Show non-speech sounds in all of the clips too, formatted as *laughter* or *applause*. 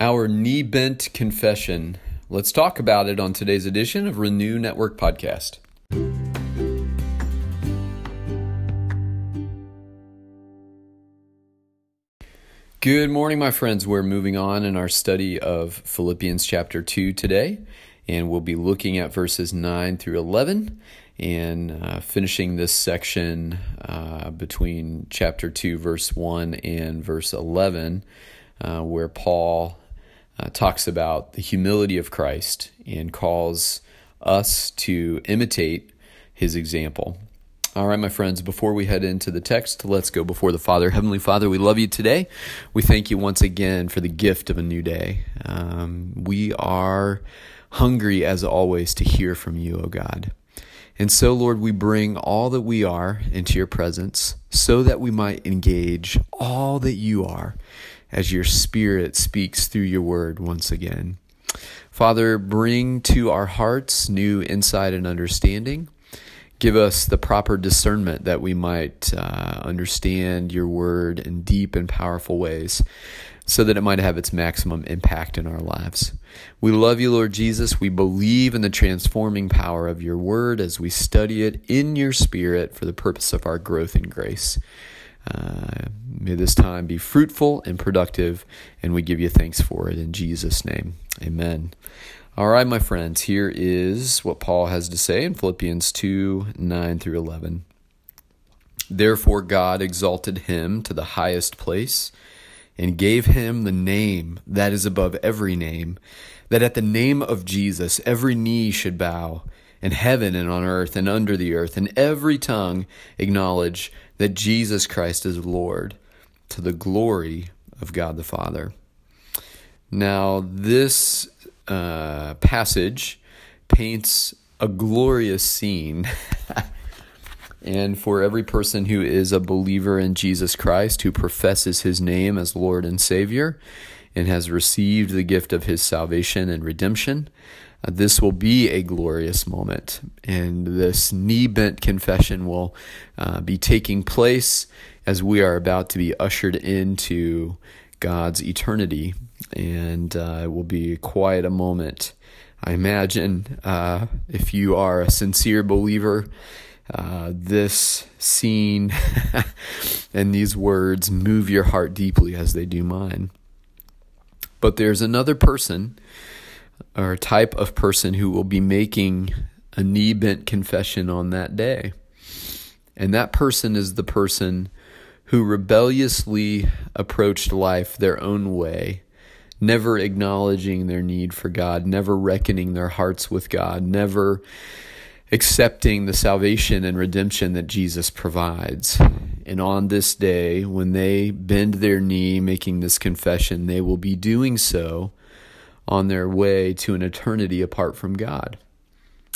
Our knee bent confession. Let's talk about it on today's edition of Renew Network Podcast. Good morning, my friends. We're moving on in our study of Philippians chapter 2 today, and we'll be looking at verses 9 through 11 and uh, finishing this section uh, between chapter 2, verse 1 and verse 11, uh, where Paul uh, talks about the humility of Christ and calls us to imitate his example. All right, my friends, before we head into the text, let's go before the Father. Heavenly Father, we love you today. We thank you once again for the gift of a new day. Um, we are hungry, as always, to hear from you, O God. And so, Lord, we bring all that we are into your presence so that we might engage all that you are as your Spirit speaks through your word once again. Father, bring to our hearts new insight and understanding. Give us the proper discernment that we might uh, understand your word in deep and powerful ways so that it might have its maximum impact in our lives. We love you, Lord Jesus. We believe in the transforming power of your word as we study it in your spirit for the purpose of our growth in grace. Uh, may this time be fruitful and productive, and we give you thanks for it in Jesus' name. Amen. All right, my friends, here is what Paul has to say in Philippians 2 9 through 11. Therefore, God exalted him to the highest place and gave him the name that is above every name, that at the name of Jesus every knee should bow, in heaven and on earth and under the earth, and every tongue acknowledge that Jesus Christ is Lord, to the glory of God the Father. Now, this uh, passage paints a glorious scene. *laughs* and for every person who is a believer in Jesus Christ, who professes his name as Lord and Savior, and has received the gift of his salvation and redemption, this will be a glorious moment. And this knee bent confession will uh, be taking place as we are about to be ushered into God's eternity. And uh, it will be quite a moment. I imagine uh, if you are a sincere believer, uh, this scene *laughs* and these words move your heart deeply as they do mine. But there's another person or type of person who will be making a knee bent confession on that day. And that person is the person who rebelliously approached life their own way, never acknowledging their need for God, never reckoning their hearts with God, never accepting the salvation and redemption that Jesus provides. And on this day, when they bend their knee making this confession, they will be doing so on their way to an eternity apart from God.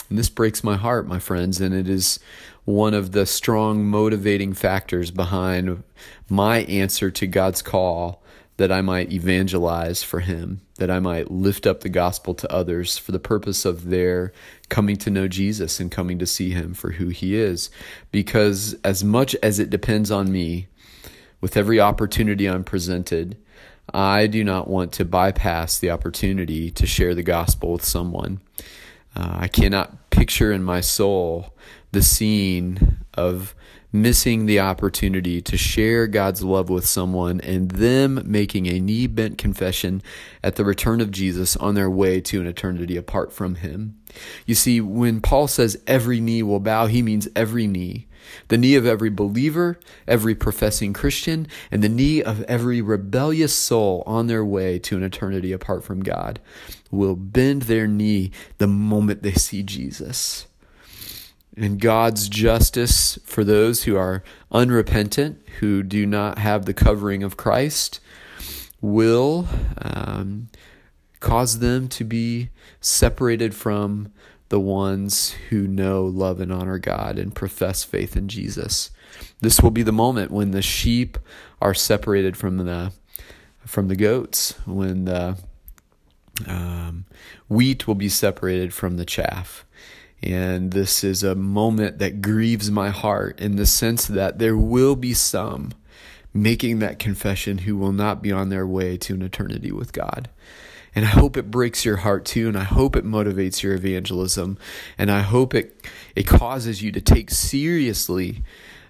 And this breaks my heart, my friends, and it is one of the strong motivating factors behind my answer to God's call that I might evangelize for Him, that I might lift up the gospel to others for the purpose of their coming to know Jesus and coming to see Him for who He is. Because as much as it depends on me, with every opportunity I'm presented, I do not want to bypass the opportunity to share the gospel with someone. Uh, I cannot picture in my soul the scene of missing the opportunity to share God's love with someone and them making a knee bent confession at the return of Jesus on their way to an eternity apart from Him. You see, when Paul says every knee will bow, he means every knee. The knee of every believer, every professing Christian, and the knee of every rebellious soul on their way to an eternity apart from God will bend their knee the moment they see Jesus. And God's justice for those who are unrepentant, who do not have the covering of Christ, will um, cause them to be separated from the ones who know, love, and honor God and profess faith in Jesus. This will be the moment when the sheep are separated from the from the goats, when the um, wheat will be separated from the chaff. And this is a moment that grieves my heart in the sense that there will be some, making that confession who will not be on their way to an eternity with God. And I hope it breaks your heart too, and I hope it motivates your evangelism, and I hope it it causes you to take seriously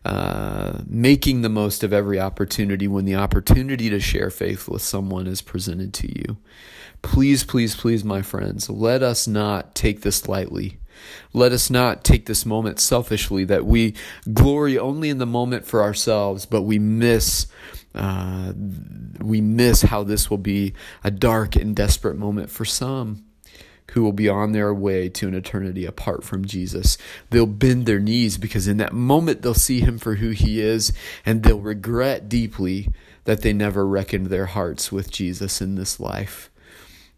uh, making the most of every opportunity when the opportunity to share faith with someone is presented to you. Please, please, please, my friends, let us not take this lightly. Let us not take this moment selfishly that we glory only in the moment for ourselves, but we miss uh, we miss how this will be a dark and desperate moment for some who will be on their way to an eternity apart from Jesus. They'll bend their knees because in that moment they'll see him for who he is and they'll regret deeply that they never reckoned their hearts with Jesus in this life.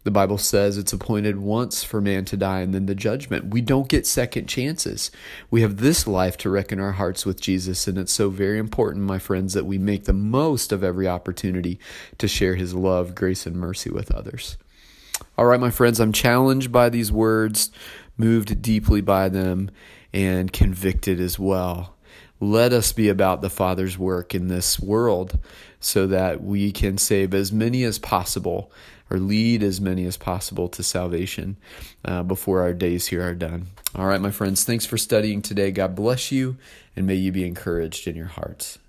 The Bible says it's appointed once for man to die and then the judgment. We don't get second chances. We have this life to reckon our hearts with Jesus, and it's so very important, my friends, that we make the most of every opportunity to share his love, grace, and mercy with others. All right, my friends, I'm challenged by these words, moved deeply by them, and convicted as well. Let us be about the Father's work in this world so that we can save as many as possible or lead as many as possible to salvation uh, before our days here are done. All right, my friends, thanks for studying today. God bless you, and may you be encouraged in your hearts.